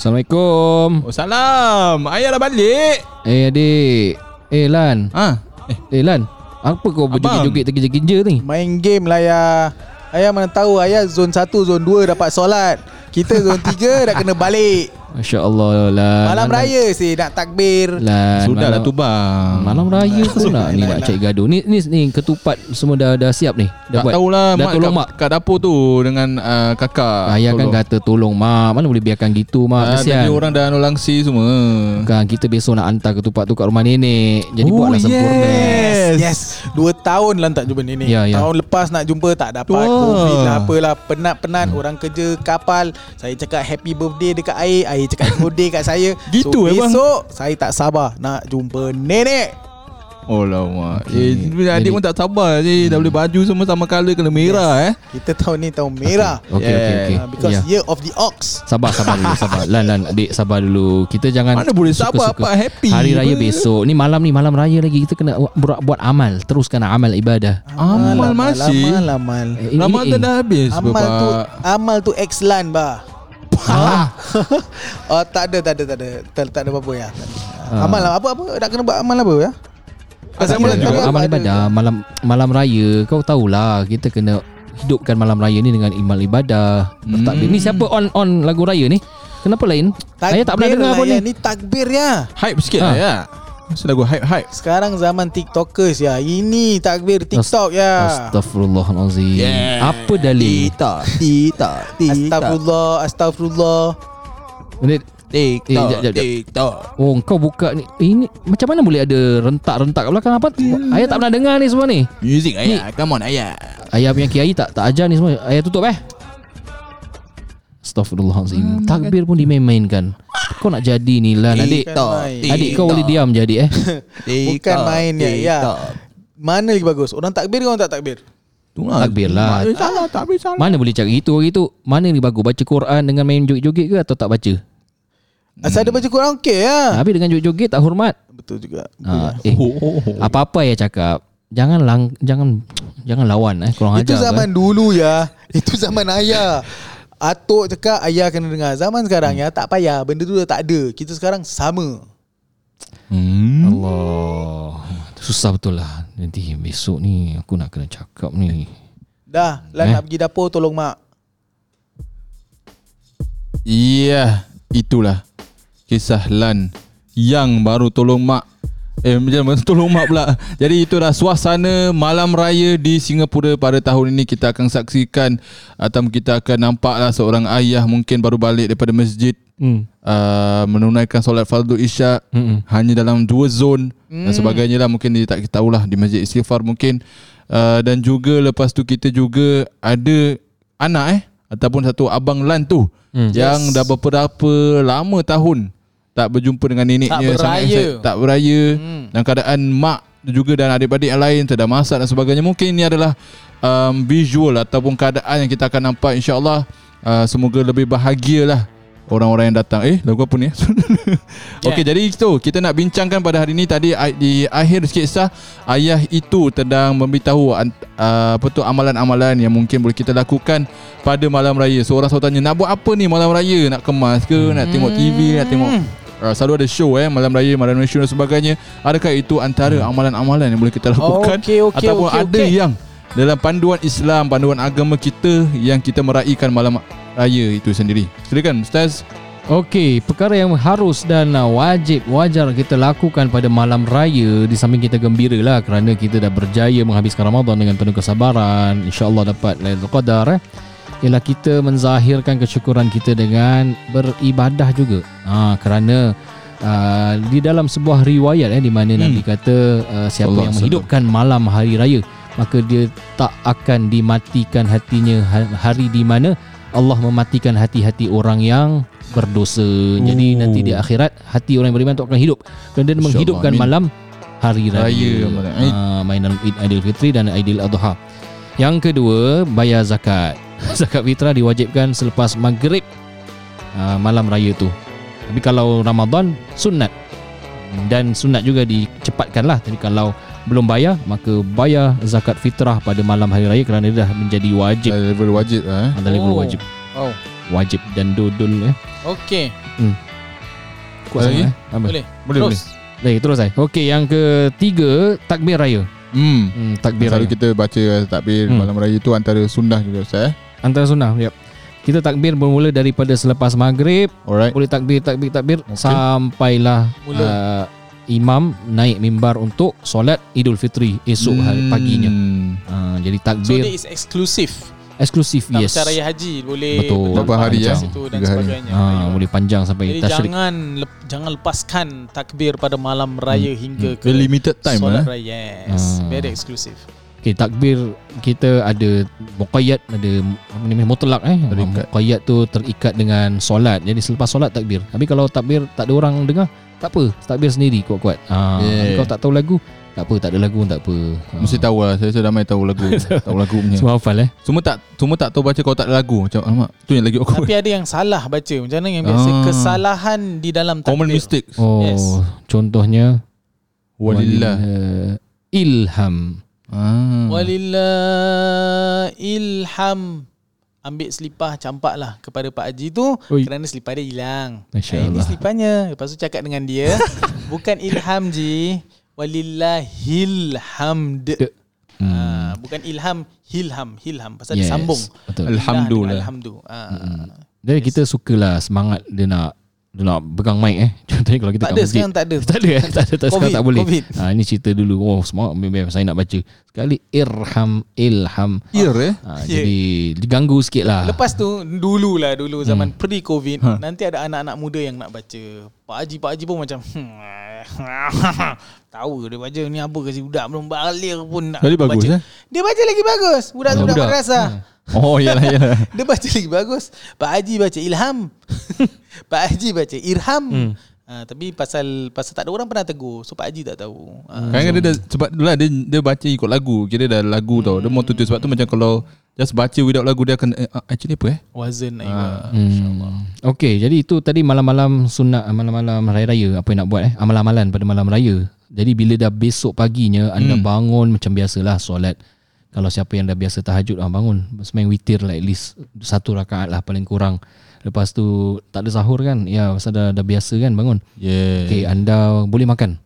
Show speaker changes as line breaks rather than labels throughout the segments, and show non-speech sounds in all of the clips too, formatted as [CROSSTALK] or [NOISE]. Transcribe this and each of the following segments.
Assalamualaikum.
Oh, salam. Ayah dah balik.
Eh adik. Eh Lan.
Ha?
Eh Lan. Apa kau berjoget-joget terkeja-keja ni?
Main game lah ya. Ayah mana tahu ayah zon 1 zon 2 dapat solat. Kita zon 3 dah kena balik.
Masya Allah Lan.
Malam raya sih nak takbir.
Lan.
Sudah
malam,
lah tu bang.
Malam raya pun nak ni nak cari gaduh. Ni ni ni ketupat semua dah dah siap ni. Dah
Tak tahulah
Dah
mak
tolong
kat,
mak.
kat dapur tu dengan uh, kakak.
Ayah kan
Tolong.
kata tolong mak. Mana boleh biarkan gitu mak.
Ah,
Kesian.
tadi orang dah nolangsi semua.
Kan kita besok nak hantar ketupat tu kat rumah nenek. Jadi
Oh,
buatlah sempurna.
yes.
Yes. Dua tahun lah tak jumpa nenek.
Ya, ya.
Tahun lepas nak jumpa tak dapat.
Wah.
Covid lah apalah. Penat-penat orang kerja kapal. Saya cakap happy birthday dekat air. Air cakap happy [LAUGHS] birthday kat saya.
Gitu
so,
eh, bang?
Besok saya tak sabar nak jumpa nenek.
Oh lama. Okay. Eh, adik pun tak sabar je. Dah boleh baju semua sama colour kena merah eh.
Kita tahun ni tahun merah.
Okey okey
Yeah.
okey.
Uh, because
Ya.
year of the ox.
Sabar sabar dulu sabar. Lan lan adik sabar dulu. Kita jangan
Mana boleh sabar apa happy.
Hari raya besok. Ni malam ni malam raya lagi kita kena buat, buat amal. Teruskan amal ibadah.
Amal masih.
Amal, amal.
Eh, ini-
Ramadan
ini-
dah habis
Amal tu
bapak.
amal tu excellent bah.
Ah. [LAUGHS]
oh tak ada tak ada tak ada tak, tak ada apa-apa ya.
Ah.
Amal apa apa nak kena buat amal apa ya?
Pasal
Amal
amal
juga
juga.
amal
ada.
ibadah malam malam raya kau tahulah kita kena hidupkan malam raya ni dengan imal ibadah.
Hmm.
Ni siapa on on lagu raya ni? Kenapa lain? Ayah tak pernah
Takbir
dengar
lah
pun
ya,
ni.
Ni takbir ya.
Hype sikit
Ha.
lah ya. Masa lagu hype-hype.
Sekarang zaman TikTokers ya. Ini takbir TikTok ya.
Astaghfirullahalazim. Apa dalil?
Tita, [LAUGHS] tita,
Astagfirullah, astagfirullah.
Ni Eh,
TikTok,
jap, jap, jap.
TikTok.
Oh kau buka ni eh, Ini macam mana boleh ada rentak-rentak kat belakang apa? Ayah tak pernah dengar ni semua ni
Music ayah, come on ayah.
Ayah punya kiai tak tak ajar ni semua Ayah tutup eh Astaghfirullahaladzim Takbir pun dimain-mainkan Kau nak jadi ni lah adik
TikTok,
Adik kau boleh diam jadi [LAUGHS] eh
Bukan main ya. ya. Mana lagi bagus? Orang takbir ke orang tak takbir?
Takbir lah.
Tak salah, tak boleh salah.
Mana boleh cakap gitu hari tu Mana ni bagus Baca Quran dengan main joget-joget ke Atau tak baca
Asal ada baca Quran okey ya.
Habis dengan joget-joget tak hormat
Betul juga.
ha, Eh
Oh.
Apa-apa ya cakap Jangan lang, jangan jangan lawan eh kurang
Itu
ajar
zaman
kan?
dulu ya. Itu zaman ayah. [LAUGHS] Atuk cakap ayah kena dengar. Zaman sekarang ya tak payah. Benda tu dah tak ada. Kita sekarang sama.
Hmm.
Allah Susah betul lah Nanti besok ni Aku nak kena cakap ni
Dah, lah
Eh?
nak pergi dapur tolong mak.
Iya, itulah kisah Lan yang baru tolong mak. Eh, macam mana [LAUGHS] tolong mak pula. Jadi itulah suasana malam raya di Singapura pada tahun ini kita akan saksikan atau kita akan nampaklah seorang ayah mungkin baru balik daripada masjid
hmm.
uh, menunaikan solat fardu isyak
Mm-mm.
hanya dalam dua zon dan sebagainya lah mungkin dia tak kita tahulah di masjid istighfar mungkin uh, dan juga lepas tu kita juga ada anak eh ataupun satu abang Lan tu
Hmm.
yang
Yes.
dah beberapa lama tahun tak berjumpa dengan neneknya
Tak
sangat
beraya.
excited, tak beraya
Hmm.
dan keadaan mak juga dan adik-adik yang lain sedang masak dan sebagainya mungkin ini adalah um, visual ataupun keadaan yang kita akan nampak insyaallah uh, semoga lebih bahagia lah orang-orang yang datang eh lagu apa ni [LAUGHS] Okey jadi itu kita nak bincangkan pada hari ini tadi di akhir kisah ayah itu sedang memberitahu uh, apa tu amalan-amalan yang mungkin boleh kita lakukan pada malam raya. Seorang selalu tanya nak buat apa ni malam raya? Nak kemas ke? Nak tengok TV? Nak tengok Uh, selalu ada show eh malam raya malam nasional dan sebagainya. Adakah itu antara amalan-amalan yang boleh kita lakukan
Okey, okey,
ataupun
okey,
ada
okey.
yang dalam panduan Islam panduan agama kita yang kita meraihkan malam raya itu sendiri? Silakan ustaz.
Okey, perkara yang harus dan wajib wajar kita lakukan pada malam raya di samping kita gembira lah kerana kita dah berjaya menghabiskan Ramadan dengan penuh kesabaran, insya-Allah dapat Lailatul Qadar eh. Ialah kita menzahirkan kesyukuran kita dengan beribadah juga. Ha, kerana uh, di dalam sebuah riwayat eh di mana hmm. Nabi kata uh, siapa
Allah
yang menghidupkan malam hari raya maka dia tak akan dimatikan hatinya ha- hari di mana Allah mematikan hati-hati orang yang berdosa. Jadi
Oh.
nanti di akhirat hati orang yang beriman tu akan hidup. Dan dia menghidupkan
amin.
malam hari raya.
Raya.
Ah, mainan Id Aidilfitri dan Aidil-Adha. Yang kedua, bayar zakat. Zakat fitrah diwajibkan selepas maghrib ah, malam raya tu. Tapi kalau Ramadan sunat. Dan sunat juga dicepatkan lah. Tapi kalau belum bayar, maka bayar zakat fitrah pada malam hari raya kerana dia dah menjadi wajib.
level wajib lah eh.
Ada level
Oh.
wajib.
Oh.
Wajib dan dudul eh.
Okey.
Hmm. Kuat
Lagi?
sangat, eh? Apa?
Boleh.
Boleh boleh.
Terus.
Lagi terus saya. Okey, yang ketiga takbir raya.
Hmm.
Hmm, takbir
Selalu
raya.
kita baca takbir
Hmm.
malam raya tu antara sunnah juga Ustaz eh.
Antara sunnah, yep. Kita takbir bermula daripada selepas maghrib,
Alright.
boleh takbir takbir takbir
Okey.
sampailah
Mula.
uh, imam naik mimbar untuk solat Idul Fitri esok hari paginya.
Hmm.
Uh, jadi
So
takbir
dia is exclusive.
eksklusif
Tak
yes.
macam raya haji boleh
Betul.
Berapa hari ya?
dan
hari.
sebagainya.
Ha,
Ya.
boleh panjang sampai
Jadi
tasyrik.
jangan lep, jangan lepaskan takbir pada malam raya hingga ke
Very limited time
solat
eh.
raya. Yes,
Ah.
very exclusive.
Okay, takbir kita ada muqayyad, ada apa ni mutlak eh.
Terikat.
Muqayyad tu terikat dengan solat. Jadi selepas solat takbir. Tapi kalau takbir tak ada orang dengar, tak apa. Takbir sendiri kuat-kuat. Ha,
Yeah.
Kalau tak tahu lagu, tak apa, tak ada lagu pun tak apa. Ha.
Mesti tahu lah Saya sudah ramai tahu lagu [LAUGHS] Tahu lagu punya
Semua hafal eh.
Semua tak Semua tak tahu baca Kalau tak ada lagu Macam alamak Tu yang lagi awkward
Tapi ada yang salah baca. Macam mana yang biasa
Ah.
kesalahan di dalam takbir.
Common mistakes
Oh,
Yes.
contohnya
Walillah
walillah ilham.
Ah.
Walillah ilham Ambil selipar campak lah kepada Pak Haji tu
Oi.
Kerana selipar dia hilang
Masya
Eh, Ini
Allah.
seliparnya Lepas tu cakap dengan dia [LAUGHS] Bukan ilham ji Walillahil hamd
De-
ha, Bukan ilham Hilham Hilham Pasal yes. dia sambung
Betul.
Alhamdulillah.
Alhamdulillah ha.
Jadi kita sukalah semangat dia nak nak pegang mic eh. [LAUGHS] Contohnya kalau kita
Tak ada
masjid.
sekarang tak ada [LAUGHS]
Tak ada eh? Tak ada tak, sekarang
Covid,
tak boleh
Covid.
ha, Ini cerita dulu Oh semangat biar saya nak baca Sekali irham Ilham
Ear eh
ha,
Yeah.
Jadi Diganggu sikit lah
Lepas tu Dulu lah Dulu zaman
Hmm.
pre-covid
Ha.
Nanti ada anak-anak muda yang nak baca Pak Haji Pak Haji pun macam [LAUGHS] Tahu dia baca ni apa kasi budak belum balik pun nak
Jadi bagus
baca.
eh
Dia baca lagi bagus Budak-budak
Budak.
madrasah
Oh iyalah iyalah
Dia baca lagi bagus Pak Haji baca ilham [LAUGHS] Pak Haji baca irham.
Hmm.
ha, Tapi pasal Pasal tak ada orang pernah tegur So Pak Haji tak tahu. Ha,
Kadang-kadang dia dah Sebab dulu lah dia, dia baca ikut lagu Kira dah lagu tau. Dia mau tutup Sebab tu macam kalau Just baca without lagu Dia akan eh, ah, Actually apa eh?
Wazan
Ah.
hmm. Okay jadi itu tadi malam-malam sunat Malam-malam raya-raya Apa yang nak buat eh? Amalan-amalan pada malam raya. Jadi bila dah besok paginya Anda
Hmm.
bangun Macam biasalah solat. Kalau siapa yang dah biasa tahajud ah, Bangun Semayang witir lah at least Satu rakaat lah paling kurang Lepas tu Tak ada sahur kan? Ya pasal dah, dah biasa kan bangun?
Yeah
Okay anda boleh makan?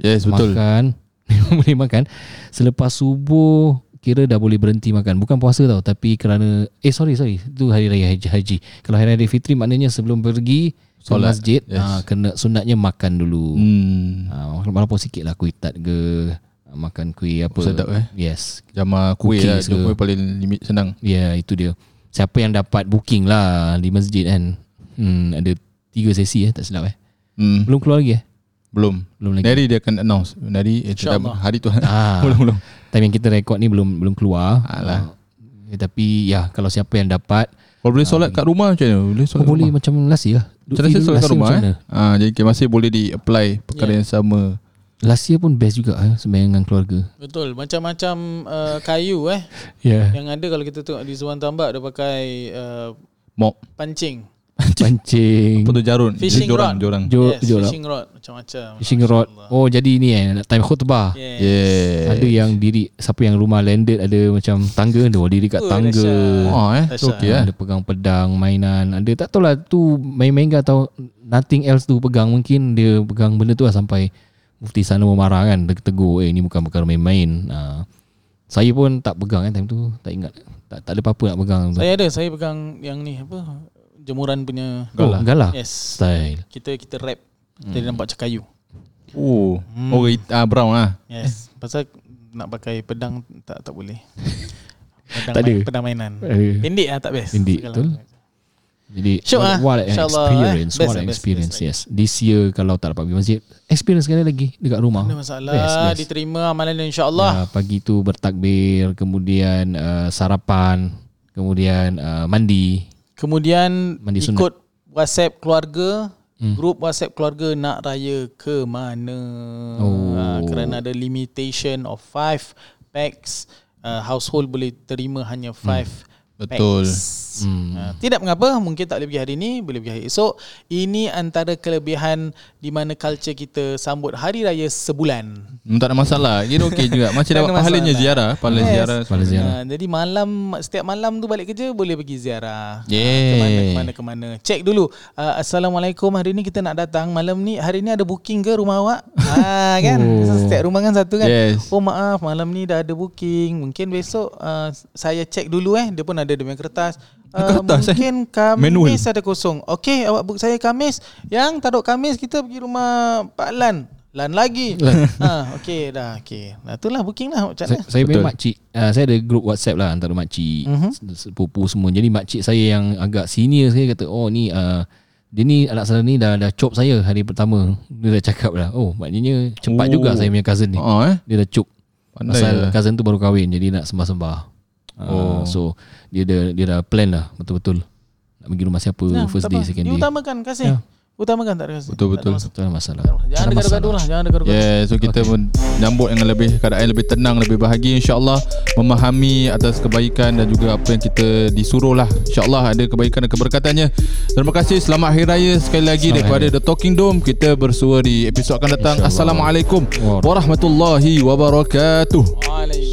Yes betul.
Makan. [LAUGHS] Boleh makan. Selepas subuh Kira dah boleh berhenti makan. Bukan puasa tau Tapi kerana Eh sorry sorry. Itu hari raya haji, haji. Kalau hari raya fitri Maknanya sebelum pergi Ke
Solat.
masjid
Yes.
ah, Kena sunatnya makan dulu.
Hmm.
Ah, Walaupun sikit lah Kuih tat ke ah, Makan kuih apa.
Sedap, eh?
Yes.
Jama kuih lah
ke.
kuih paling limit senang.
Ya yeah, itu dia Siapa yang dapat booking lah Di masjid kan hmm, Ada tiga sesi eh Tak silap eh
hmm.
Belum keluar lagi eh
Belum
Belum lagi
Nari dia akan announce Nari eh. Hari tu [LAUGHS]
Ah.
Belum belum
Time yang kita rekod ni belum belum keluar.
Alah.
Uh, tapi ya kalau siapa yang dapat
Kalau boleh solat kat rumah macam mana Boleh
oh,
solat kat
boleh
rumah
macam lasi lah.
Macam mana solat kat rumah eh? Ah, Jadi masih boleh di apply Perkara
Ya.
yang sama
Lasi pun best juga eh sembahyang dengan keluarga.
Betul Macam-macam uh, kayu eh
Ya. Yeah.
Yang ada kalau kita tengok di Zuan Tambak Dia pakai uh,
Mop
pancing
Pancing.
Apa tu jarun
Fishing
Jorang
rod.
Jorang
Jo,
Yes,
jo lah.
fishing rod Macam-macam
Fishing rod. Oh jadi ni eh nak time khutbah.
Yes.
Yeah
Ada yang diri siapa yang rumah landed ada macam tangga dia diri kat
Oh,
tangga.
Oh eh
Dahsyat.
Okey eh
Ada pegang pedang mainan Ada tak tahu lah tu Main-main ke atau Nothing else tu pegang Mungkin dia pegang benda tu lah Sampai Mufti sana memarah kan Dia tegur Eh ni bukan perkara main-main. Ha. Saya pun tak pegang kan Time tu Tak ingat. Tak, tak ada apa-apa nak pegang. Tu.
Saya ada Saya pegang yang ni apa? Jemuran punya
Oh, galah
Yes.
Style.
Kita kita rap. Kita nampak macam kayu
Oh.
Hmm.
Oh it- ah, brown lah
Yes. Pasal nak pakai pedang Tak tak boleh. [LAUGHS] Pedang,
Tak ada.
main, pedang mainan.
Eh,
Pendek lah tak best.
Pendek, betul. Jadi
Syok
what,
ah.
what an
InsyaAllah,
experience
eh.
What
Best
an
lah, best,
experience
best
Yes This year Kalau tak dapat pergi masjid Experience sekali lagi Dekat rumah
Tak ada masalah
Best, best.
Diterima amalan insyaAllah
Ya, pagi tu bertakbir, kemudian uh, sarapan, kemudian uh, mandi.
Kemudian
Mandi sunat.
ikut WhatsApp keluarga
Hmm.
Grup WhatsApp keluarga nak raya ke mana
Oh.
Ah, Kerana ada limitation of 5 packs uh, Household boleh terima hanya 5
Betul.
packs
Hmm.
Uh, tidak mengapa mungkin tak boleh pergi hari ni boleh pergi hari esok ini antara kelebihan di mana culture kita sambut hari raya sebulan
Hmm, tak ada masalah. Kira okey juga. [LAUGHS] Macam dapat pahalanya ziarah, pahala
Yes.
ziarah.
Pahala ziarah.
Uh, jadi malam setiap malam tu balik kerja boleh pergi ziarah.
Yeay.
Ah, Ke mana ke mana ke mana. Cek dulu. Uh, Assalamualaikum hari ni kita nak datang malam ni hari ni ada booking ke rumah awak? ha [LAUGHS] kan.
Oh.
Setiap rumah kan satu kan.
Yes.
Oh maaf malam ni dah ada booking. Mungkin besok uh, saya cek dulu eh. Dia pun ada dia punya kertas. Uh,
Kertas, eh?
mungkin Kamis
Manual.
ada kosong. Okey, awak book saya Kamis. Yang tak ada Kamis kita pergi rumah Pak Lan. Lan lagi. ha, [LAUGHS] okey dah. Okey. Nah, itulah booking lah macam
Saya,
mana.
saya punya
Betul.
makcik uh, Saya ada grup WhatsApp lah Antara makcik mm-hmm. Sepupu semua Jadi makcik saya yang Agak senior saya kata Oh ni uh, Dia ni anak saya ni dah, dah cop saya Hari pertama Dia dah cakap lah Oh maknanya Cepat
Oh.
juga saya punya cousin ni
Oh, eh.
Dia dah cop Pasal
lah.
cousin tu baru kahwin Jadi nak sembah-sembah uh,
Oh.
So Dia dah, dia dah plan lah Betul-betul Nak pergi rumah siapa
Nah,
First day second day
Diutamakan kasih.
Ya.
Utamakan tak ada kasih.
Betul, betul.
Tak ada masalah.
Lah masalah
Jangan ada gaduh-gaduh lah. Jangan ada gaduh-gaduh.
Yeah, so kita pun nyambut dengan lebih keadaan lebih tenang, lebih bahagia insya-Allah memahami atas kebaikan dan juga apa yang kita disuruh lah. Insya-Allah ada kebaikan dan keberkatannya. Terima kasih selamat hari raya sekali lagi
Selamat
daripada
hari
The Talking Dome. Kita bersua di episod akan datang.
InsyaAllah.
Assalamualaikum
Waalaikumsalam.
warahmatullahi wabarakatuh.
Waalaikumsalam.